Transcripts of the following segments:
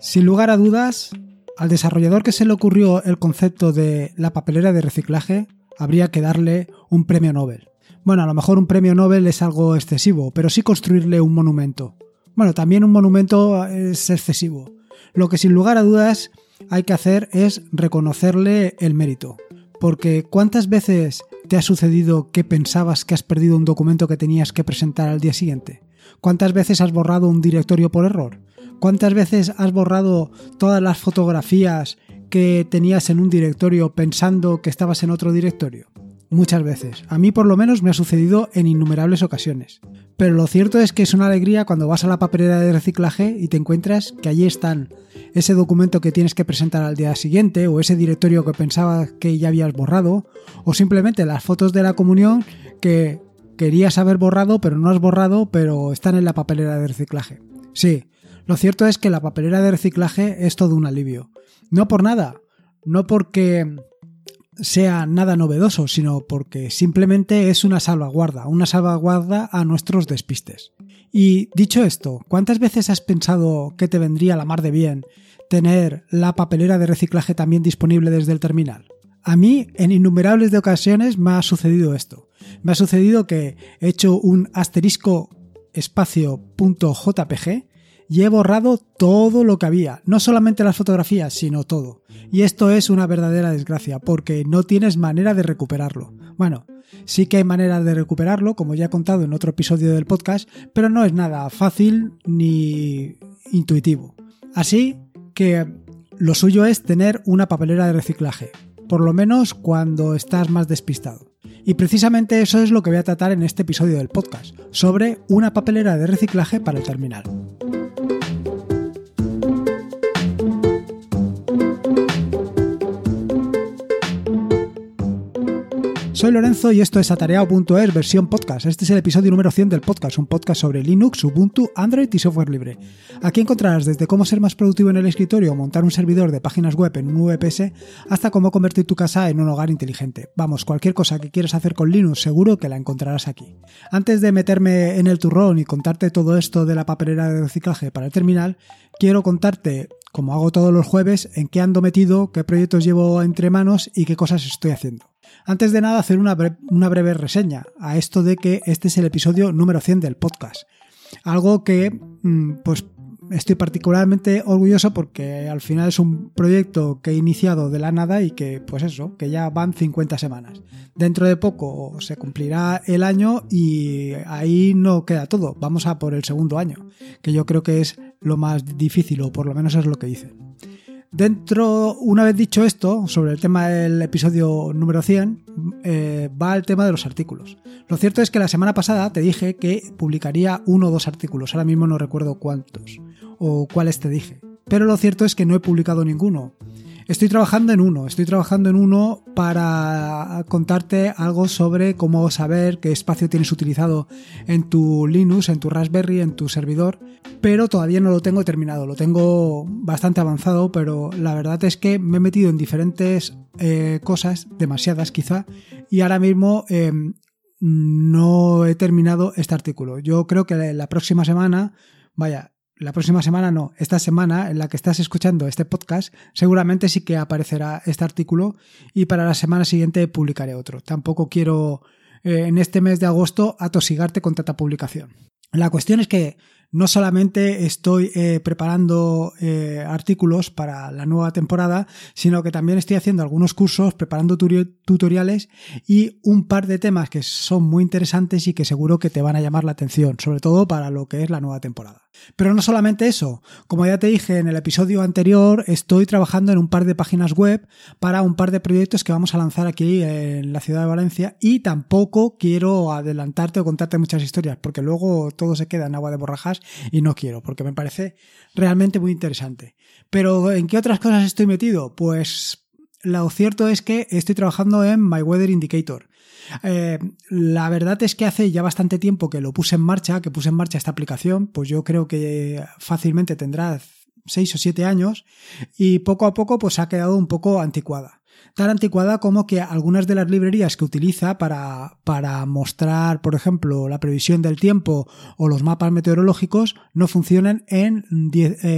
Sin lugar a dudas, al desarrollador que se le ocurrió el concepto de la papelera de reciclaje, habría que darle un premio Nobel. Bueno, a lo mejor un premio Nobel es algo excesivo, pero sí construirle un monumento. Bueno, también un monumento es excesivo. Lo que sin lugar a dudas hay que hacer es reconocerle el mérito. Porque ¿cuántas veces te ha sucedido que pensabas que has perdido un documento que tenías que presentar al día siguiente? ¿Cuántas veces has borrado un directorio por error? ¿Cuántas veces has borrado todas las fotografías que tenías en un directorio pensando que estabas en otro directorio? Muchas veces. A mí por lo menos me ha sucedido en innumerables ocasiones. Pero lo cierto es que es una alegría cuando vas a la papelera de reciclaje y te encuentras que allí están ese documento que tienes que presentar al día siguiente o ese directorio que pensabas que ya habías borrado o simplemente las fotos de la comunión que querías haber borrado pero no has borrado pero están en la papelera de reciclaje. Sí, lo cierto es que la papelera de reciclaje es todo un alivio. No por nada, no porque sea nada novedoso, sino porque simplemente es una salvaguarda, una salvaguarda a nuestros despistes. Y dicho esto, ¿cuántas veces has pensado que te vendría la mar de bien tener la papelera de reciclaje también disponible desde el terminal? A mí, en innumerables de ocasiones, me ha sucedido esto. Me ha sucedido que he hecho un asterisco espacio.jpg y he borrado todo lo que había, no solamente las fotografías, sino todo. Y esto es una verdadera desgracia, porque no tienes manera de recuperarlo. Bueno, sí que hay manera de recuperarlo, como ya he contado en otro episodio del podcast, pero no es nada fácil ni intuitivo. Así que lo suyo es tener una papelera de reciclaje, por lo menos cuando estás más despistado. Y precisamente eso es lo que voy a tratar en este episodio del podcast, sobre una papelera de reciclaje para el terminal. Soy Lorenzo y esto es atareado.es versión podcast. Este es el episodio número 100 del podcast, un podcast sobre Linux, Ubuntu, Android y software libre. Aquí encontrarás desde cómo ser más productivo en el escritorio o montar un servidor de páginas web en un VPS hasta cómo convertir tu casa en un hogar inteligente. Vamos, cualquier cosa que quieras hacer con Linux seguro que la encontrarás aquí. Antes de meterme en el turrón y contarte todo esto de la papelera de reciclaje para el terminal, quiero contarte como hago todos los jueves, en qué ando metido, qué proyectos llevo entre manos y qué cosas estoy haciendo. Antes de nada, hacer una, breve reseña a esto de que este es el episodio número 100 del podcast. Algo que, mm, pues, estoy particularmente orgulloso porque al final es un proyecto que he iniciado de la nada y que, pues eso, que ya van 50 semanas. Dentro de poco se cumplirá el año y ahí no queda todo. Vamos a por el segundo año, que yo creo que es lo más difícil, o por lo menos es lo que dicen. Dentro, una vez dicho esto, sobre el tema del episodio número 100, eh, va el tema de los artículos. Lo cierto es que la semana pasada te dije que publicaría uno o dos artículos, ahora mismo no recuerdo cuántos o cuáles te dije. Pero lo cierto es que no he publicado ninguno. Estoy trabajando en uno, estoy trabajando en uno para contarte algo sobre cómo saber qué espacio tienes utilizado en tu Linux, en tu Raspberry, en tu servidor, pero todavía no lo tengo terminado, lo tengo bastante avanzado, pero la verdad es que me he metido en diferentes eh, cosas, demasiadas quizá, y ahora mismo em, no he terminado este artículo. Yo creo que la próxima semana, vaya, la próxima semana no, esta semana en la que estás escuchando este podcast, seguramente sí que aparecerá este artículo y para la semana siguiente publicaré otro. Tampoco quiero eh, en este mes de agosto atosigarte con tanta publicación. La cuestión es que no solamente estoy eh, preparando eh, artículos para la nueva temporada, sino que también estoy haciendo algunos cursos, preparando tutoriales y un par de temas que son muy interesantes y que seguro que te van a llamar la atención, sobre todo para lo que es la nueva temporada. Pero no solamente eso, como ya te dije en el episodio anterior, estoy trabajando en un par de páginas web para un par de proyectos que vamos a lanzar aquí en la ciudad de Valencia y tampoco quiero adelantarte o contarte muchas historias porque luego todo se queda en agua de borrajas y no quiero porque me parece realmente muy interesante. Pero ¿en qué otras cosas estoy metido? Pues lo cierto es que estoy trabajando en My Weather Indicator. Eh, la verdad es que hace ya bastante tiempo que lo puse en marcha, que puse en marcha esta aplicación, pues yo creo que fácilmente tendrá seis o siete años y poco a poco pues ha quedado un poco anticuada. Tan anticuada como que algunas de las librerías que utiliza para, para mostrar, por ejemplo, la previsión del tiempo o los mapas meteorológicos no funcionan en,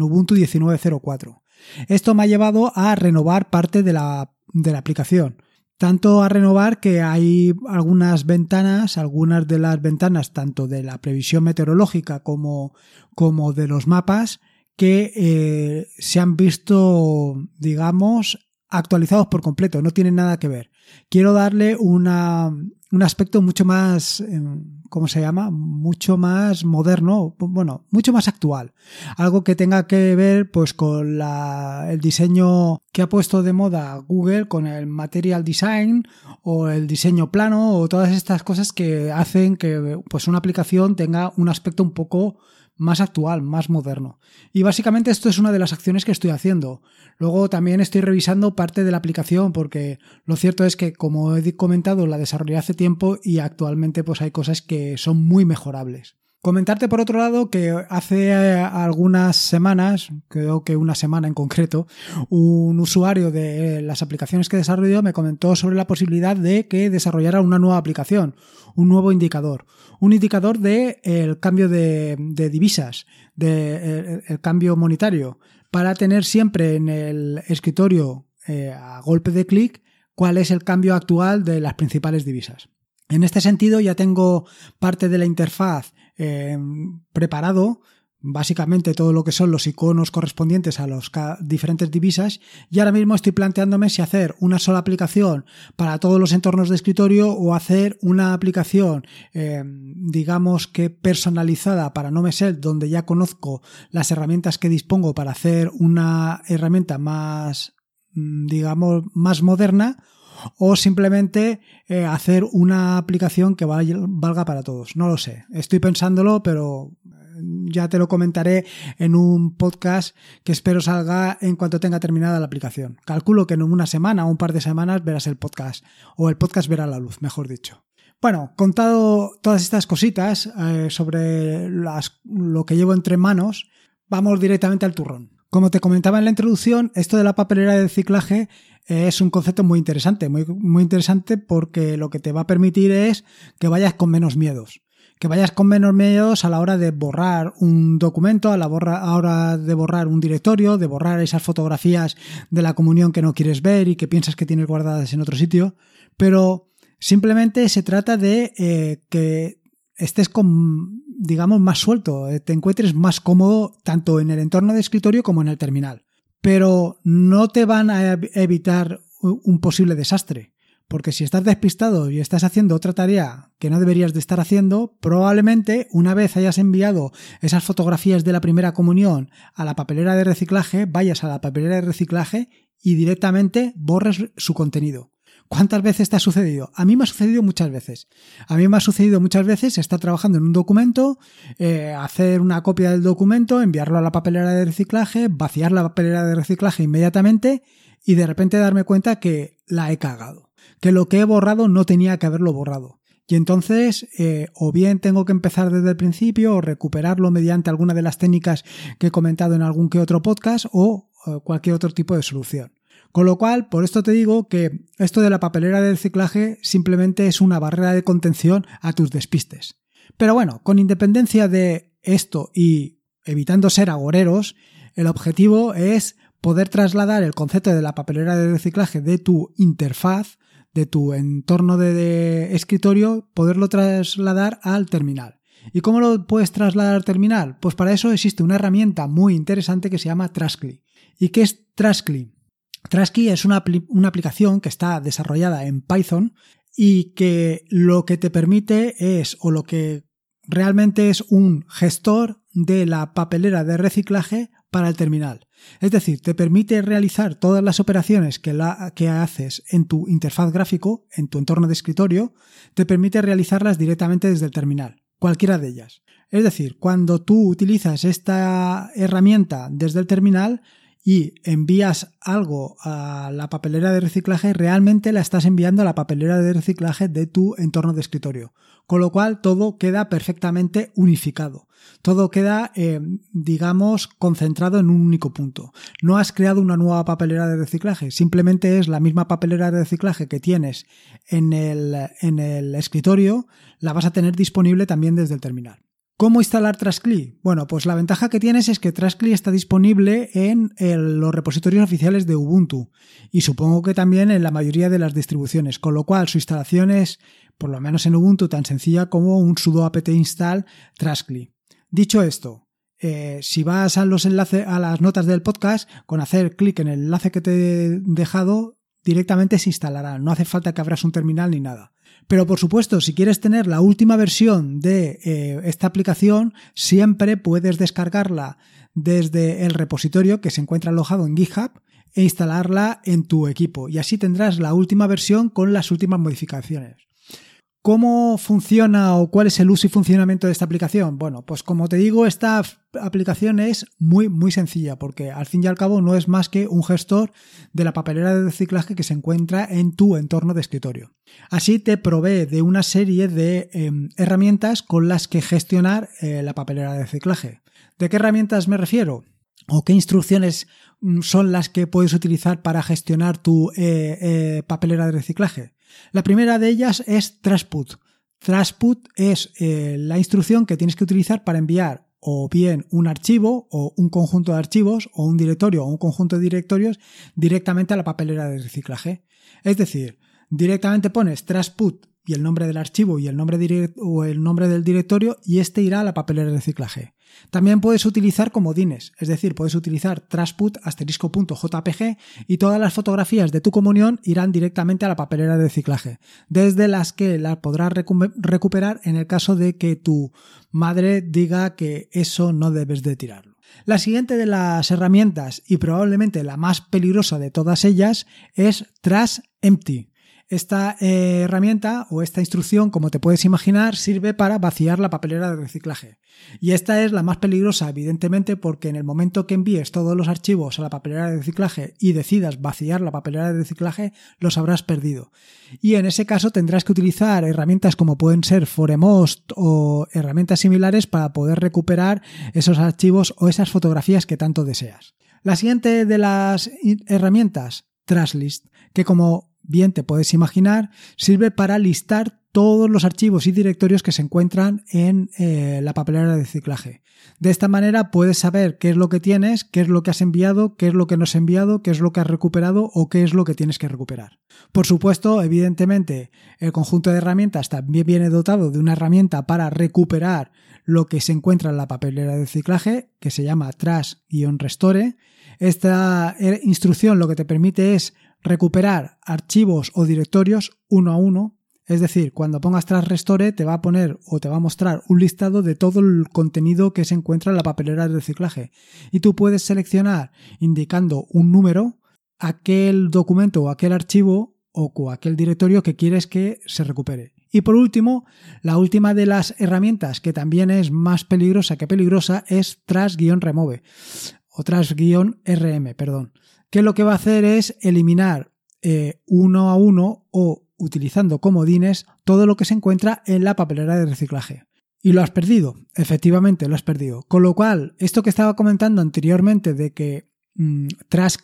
Ubuntu 19.04. Esto me ha llevado a renovar parte de la, de la aplicación. Tanto a renovar que hay algunas ventanas, algunas de las ventanas, tanto de la previsión meteorológica como, como de los mapas, que eh, se han visto, digamos, actualizados por completo, no tienen nada que ver. Quiero darle una, un aspecto mucho más, em, ¿cómo se llama? Mucho más moderno, bueno, mucho más actual. Algo que tenga que ver pues con la, el diseño que ha puesto de moda Google con el material design o el diseño plano o todas estas cosas que hacen que pues una aplicación tenga un aspecto un poco más actual, más moderno. Y básicamente esto es una de las acciones que estoy haciendo. Luego también estoy revisando parte de la aplicación porque lo cierto es que, como he comentado, la desarrollé hace tiempo y actualmente pues hay cosas que son muy mejorables. Comentarte por otro lado que hace eh, algunas semanas, creo que una semana en concreto, un usuario de las aplicaciones que desarrolló me comentó sobre la posibilidad de que desarrollara una nueva aplicación, un nuevo indicador, un indicador de el cambio de, divisas, de el, cambio monetario, para tener siempre en el escritorio eh, a golpe de clic cuál es el cambio actual de las principales divisas. En este sentido ya tengo parte de la interfaz eh, preparado básicamente todo lo que son los iconos correspondientes a las diferentes divisas y ahora mismo estoy planteándome si hacer una sola aplicación para todos los entornos de escritorio o hacer una aplicación eh, digamos que personalizada para NoMesel donde ya conozco las herramientas que dispongo para hacer una herramienta más mm, digamos más moderna o simplemente eh, hacer una aplicación que valga para todos. No lo sé. Estoy pensándolo, pero eh, ya te lo comentaré en un podcast que espero salga en cuanto tenga terminada la aplicación. Calculo que en una semana o un par de semanas verás el podcast, o el podcast verá la luz, mejor dicho. Bueno, contado todas estas cositas eh, sobre lo que llevo entre manos, vamos directamente al turrón. Como te comentaba en la introducción, esto de la papelera de reciclaje es un concepto muy interesante, muy, muy interesante porque lo que te va a permitir es que vayas con menos miedos que vayas con menos miedos a la hora de borrar un documento, a la hora de borrar un directorio, de borrar esas fotografías de la comunión que no quieres ver y que piensas que tienes guardadas en otro sitio, pero simplemente se trata de eh, que estés con, digamos, más suelto, eh, te encuentres más cómodo tanto en el entorno de escritorio como en el terminal. Pero no te van a evitar un posible desastre. Porque si estás despistado y estás haciendo otra tarea que no deberías de estar haciendo, probablemente una vez hayas enviado esas fotografías de la primera comunión a la papelera de reciclaje, vayas a la papelera de reciclaje y directamente borres su contenido. ¿Cuántas veces te ha sucedido? A mí me ha sucedido muchas veces. A mí me ha sucedido muchas veces estar trabajando en un documento, eh, hacer una copia del documento, enviarlo a la papelera de reciclaje, vaciar la papelera de reciclaje inmediatamente y de repente darme cuenta que la he cagado. Que lo que he borrado no tenía que haberlo borrado. Y entonces, eh, o bien tengo que empezar desde el principio o recuperarlo mediante alguna de las técnicas que he comentado en algún que otro podcast o eh, cualquier otro tipo de solución. Con lo cual, por esto te digo que esto de la papelera de reciclaje simplemente es una barrera de contención a tus despistes. Pero bueno, con independencia de esto y evitando ser agoreros, el objetivo es poder trasladar el concepto de la papelera de reciclaje de tu interfaz, de tu entorno de, escritorio, poderlo trasladar al terminal. ¿Y cómo lo puedes trasladar al terminal? Pues para eso existe una herramienta muy interesante que se llama Trascly. ¿Y qué es Trascly? Trasky es una, aplicación que está desarrollada en Python y que lo que te permite es, o lo que realmente es un gestor de la papelera de reciclaje para el terminal. Es decir, te permite realizar todas las operaciones que, que haces en tu interfaz gráfico, en tu entorno de escritorio, te permite realizarlas directamente desde el terminal, cualquiera de ellas. Es decir, cuando tú utilizas esta herramienta desde el terminal, y envías algo a la papelera de reciclaje, realmente la estás enviando a la papelera de reciclaje de tu entorno de escritorio. Con lo cual todo queda perfectamente unificado. Todo queda, eh, digamos, concentrado en un único punto. No has creado una nueva papelera de reciclaje, simplemente es la misma papelera de reciclaje que tienes en el, en el escritorio, la vas a tener disponible también desde el terminal. ¿Cómo instalar Trustly? Bueno, pues la ventaja que tienes es que Trustly está disponible en los repositorios oficiales de Ubuntu y supongo que también en la mayoría de las distribuciones, con lo cual su instalación es, por lo menos en Ubuntu, tan sencilla como un sudo apt install Trustly. Dicho esto, eh, si vas a los enlaces, a las notas del podcast, con hacer clic en el enlace que te he dejado, directamente se instalará. No hace falta que abras un terminal ni nada. Pero por supuesto, si quieres tener la última versión de eh, esta aplicación, siempre puedes descargarla desde el repositorio que se encuentra alojado en GitHub e instalarla en tu equipo. Y así tendrás la última versión con las últimas modificaciones. ¿Cómo funciona o cuál es el uso y funcionamiento de esta aplicación? Bueno, pues como te digo, esta aplicación es muy, muy sencilla porque al fin y al cabo no es más que un gestor de la papelera de reciclaje que se encuentra en tu entorno de escritorio. Así te provee de una serie de em, herramientas con las que gestionar eh, la papelera de reciclaje. ¿De qué herramientas me refiero? ¿O qué instrucciones mm, son las que puedes utilizar para gestionar tu eh, eh, papelera de reciclaje? La primera de ellas es Trashput. Trashput es eh, la instrucción que tienes que utilizar para enviar o bien un archivo o un conjunto de archivos o un directorio o un conjunto de directorios directamente a la papelera de reciclaje. Es decir, directamente pones Trashput y el nombre del archivo y el nombre, o el nombre del directorio y este irá a la papelera de reciclaje. También puedes utilizar comodines, es decir, puedes utilizar trasput asterisco.jpg y todas las fotografías de tu comunión irán directamente a la papelera de reciclaje, desde las que las podrás recuperar en el caso de que tu madre diga que eso no debes de tirarlo. La siguiente de las herramientas y probablemente la más peligrosa de todas ellas es Trash Empty. Esta eh, herramienta o esta instrucción, como te puedes imaginar, sirve para vaciar la papelera de reciclaje. Y esta es la más peligrosa, evidentemente, porque en el momento que envíes todos los archivos a la papelera de reciclaje y decidas vaciar la papelera de reciclaje, los habrás perdido. Y en ese caso tendrás que utilizar herramientas como pueden ser Foremost o herramientas similares para poder recuperar esos archivos o esas fotografías que tanto deseas. La siguiente de las herramientas, Trashlist, que como bien te puedes imaginar, sirve para listar todos los archivos y directorios que se encuentran en eh, la papelera de reciclaje. De esta manera puedes saber qué es lo que tienes, qué es lo que has enviado, qué es lo que no has enviado, qué es lo que has recuperado o qué es lo que tienes que recuperar. Por supuesto, evidentemente, el conjunto de herramientas también viene dotado de una herramienta para recuperar lo que se encuentra en la papelera de reciclaje, que se llama trash-restore. Esta eh, instrucción lo que te permite es recuperar archivos o directorios uno a uno. Es decir, cuando pongas tras restore te va a poner o te va a mostrar un listado de todo el contenido que se encuentra en la papelera de reciclaje. Y tú puedes seleccionar indicando un número aquel documento o aquel archivo o aquel directorio que quieres que se recupere. Y por último, la última de las herramientas que también es más peligrosa que peligrosa es trash-remove o trash-rm, perdón que lo que va a hacer es eliminar eh, uno a uno o utilizando comodines todo lo que se encuentra en la papelera de reciclaje. Y lo has perdido, efectivamente lo has perdido. Con lo cual, esto que estaba comentando anteriormente de que mm, Trash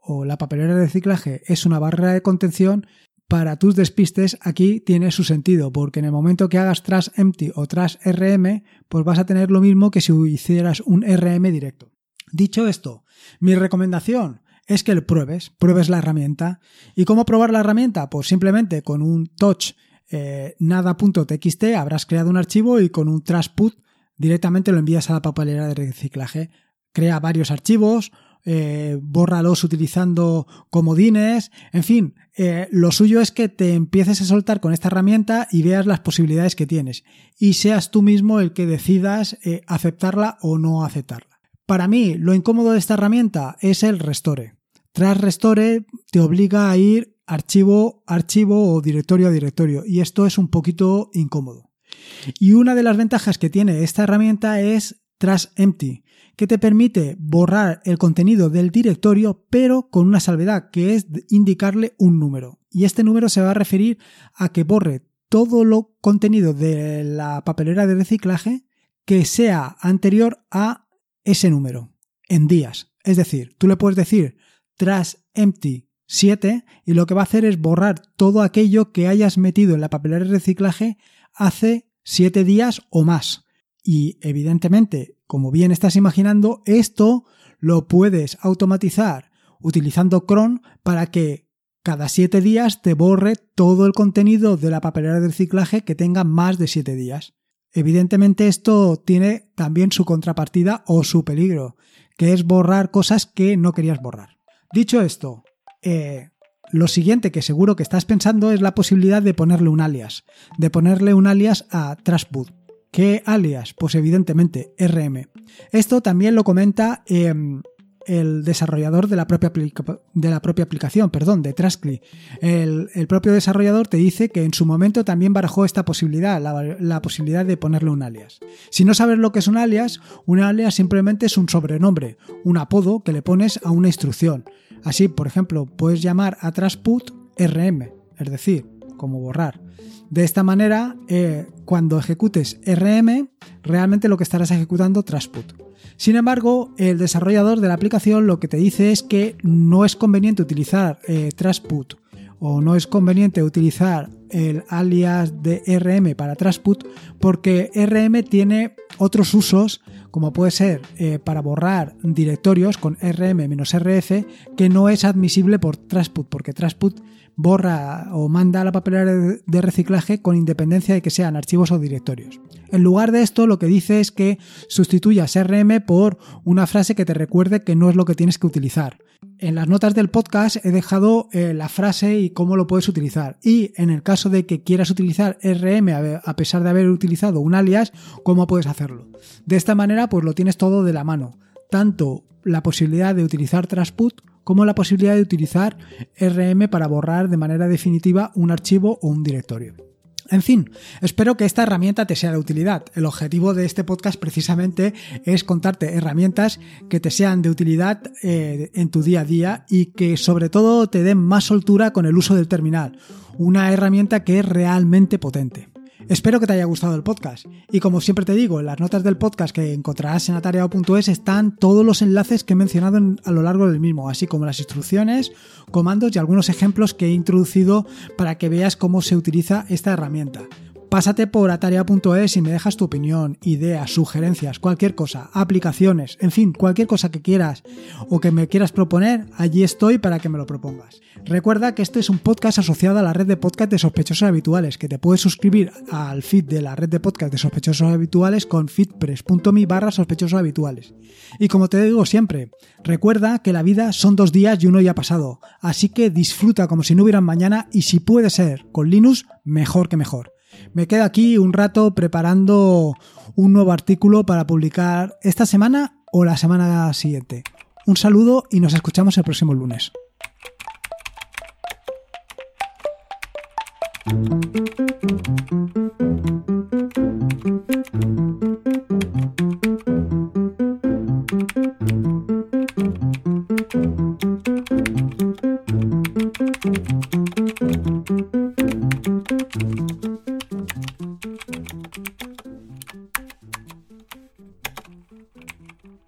o la papelera de reciclaje es una barrera de contención, para tus despistes aquí tiene su sentido, porque en el momento que hagas trash empty o trash rm, pues vas a tener lo mismo que si hicieras un rm directo. Dicho esto, mi recomendación, es que lo pruebes, pruebes la herramienta. ¿Y cómo probar la herramienta? Pues simplemente con un touch eh, nada.txt habrás creado un archivo y con un trashput directamente lo envías a la papelera de reciclaje. Crea varios archivos, eh, bórralos utilizando comodines, en fin, eh, lo suyo es que te empieces a soltar con esta herramienta y veas las posibilidades que tienes y seas tú mismo el que decidas aceptarla o no aceptarla. Para mí, lo incómodo de esta herramienta es el restore. Tras restore te obliga a ir archivo, archivo o directorio a directorio y esto es un poquito incómodo. Y una de las ventajas que tiene esta herramienta es trash empty, que te permite borrar el contenido del directorio, pero con una salvedad, que es indicarle un número. Y este número se va a referir a que borre todo lo contenido de la papelera de reciclaje que sea anterior a ese número en días. Es decir, tú le puedes decir trash empty 7 y lo que va a hacer es borrar todo aquello que hayas metido en la papelera de reciclaje hace 7 días o más. Y evidentemente, como bien estás imaginando, esto lo puedes automatizar utilizando cron para que cada 7 días te borre todo el contenido de la papelera de reciclaje que tenga más de 7 días. Evidentemente esto tiene también su contrapartida o su peligro, que es borrar cosas que no querías borrar. Dicho esto, eh, lo siguiente que seguro que estás pensando es la posibilidad de ponerle un alias, de ponerle un alias a Trashboot. ¿Qué alias? Pues evidentemente RM. Esto también lo comenta em, el desarrollador de la propia, de la propia aplicación, perdón, de Trustly. El, propio desarrollador te dice que en su momento también barajó esta posibilidad, la, posibilidad de ponerle un alias. Si no sabes lo que es un alias, un alias simplemente es un sobrenombre, un apodo que le pones a una instrucción. Así, por ejemplo, puedes llamar a Transput RM, es decir, como borrar. De esta manera, eh, cuando ejecutes RM, realmente lo que estarás ejecutando Transput. Sin embargo, el desarrollador de la aplicación lo que te dice es que no es conveniente utilizar eh, o no es conveniente utilizar el alias de RM para Transput porque RM tiene otros usos como puede ser eh, para borrar directorios con rm-rf que no es admisible por Transput porque Transput borra o manda a la papelera de reciclaje con independencia de que sean archivos o directorios. En lugar de esto, lo que dice es que sustituyas RM por una frase que te recuerde que no es lo que tienes que utilizar. En las notas del podcast he dejado eh, la frase y cómo lo puedes utilizar. Y en el caso de que quieras utilizar RM a pesar de haber utilizado un alias, ¿cómo puedes hacerlo? De esta manera, pues lo tienes todo de la mano. Tanto la posibilidad de utilizar Transput como la posibilidad de utilizar RM para borrar de manera definitiva un archivo o un directorio. En fin, espero que esta herramienta te sea de utilidad. El objetivo de este podcast precisamente es contarte herramientas que te sean de utilidad eh, en tu día a día y que sobre todo te den más soltura con el uso del terminal. Una herramienta que es realmente potente. Espero que te haya gustado el podcast. Y como siempre te digo, en las notas del podcast que encontrarás en atareado.es están todos los enlaces que he mencionado a lo largo del mismo, así como las instrucciones, comandos y algunos ejemplos que he introducido para que veas cómo se utiliza esta herramienta. Pásate por atarea.es y me dejas tu opinión, ideas, sugerencias, cualquier cosa, aplicaciones, en fin, cualquier cosa que quieras o que me quieras proponer, allí estoy para que me lo propongas. Recuerda que este es un podcast asociado a la red de podcast de sospechosos habituales, que te puedes suscribir al feed de la red de podcast de sospechosos habituales con feedpress.me barra sospechosos habituales. Y como te digo siempre, recuerda que la vida son dos días y uno ya ha pasado, así que disfruta como si no hubieran mañana y si puede ser con Linux, mejor que mejor. Me quedo aquí un rato preparando un nuevo artículo para publicar esta semana o la semana siguiente. Un saludo y nos escuchamos el próximo lunes.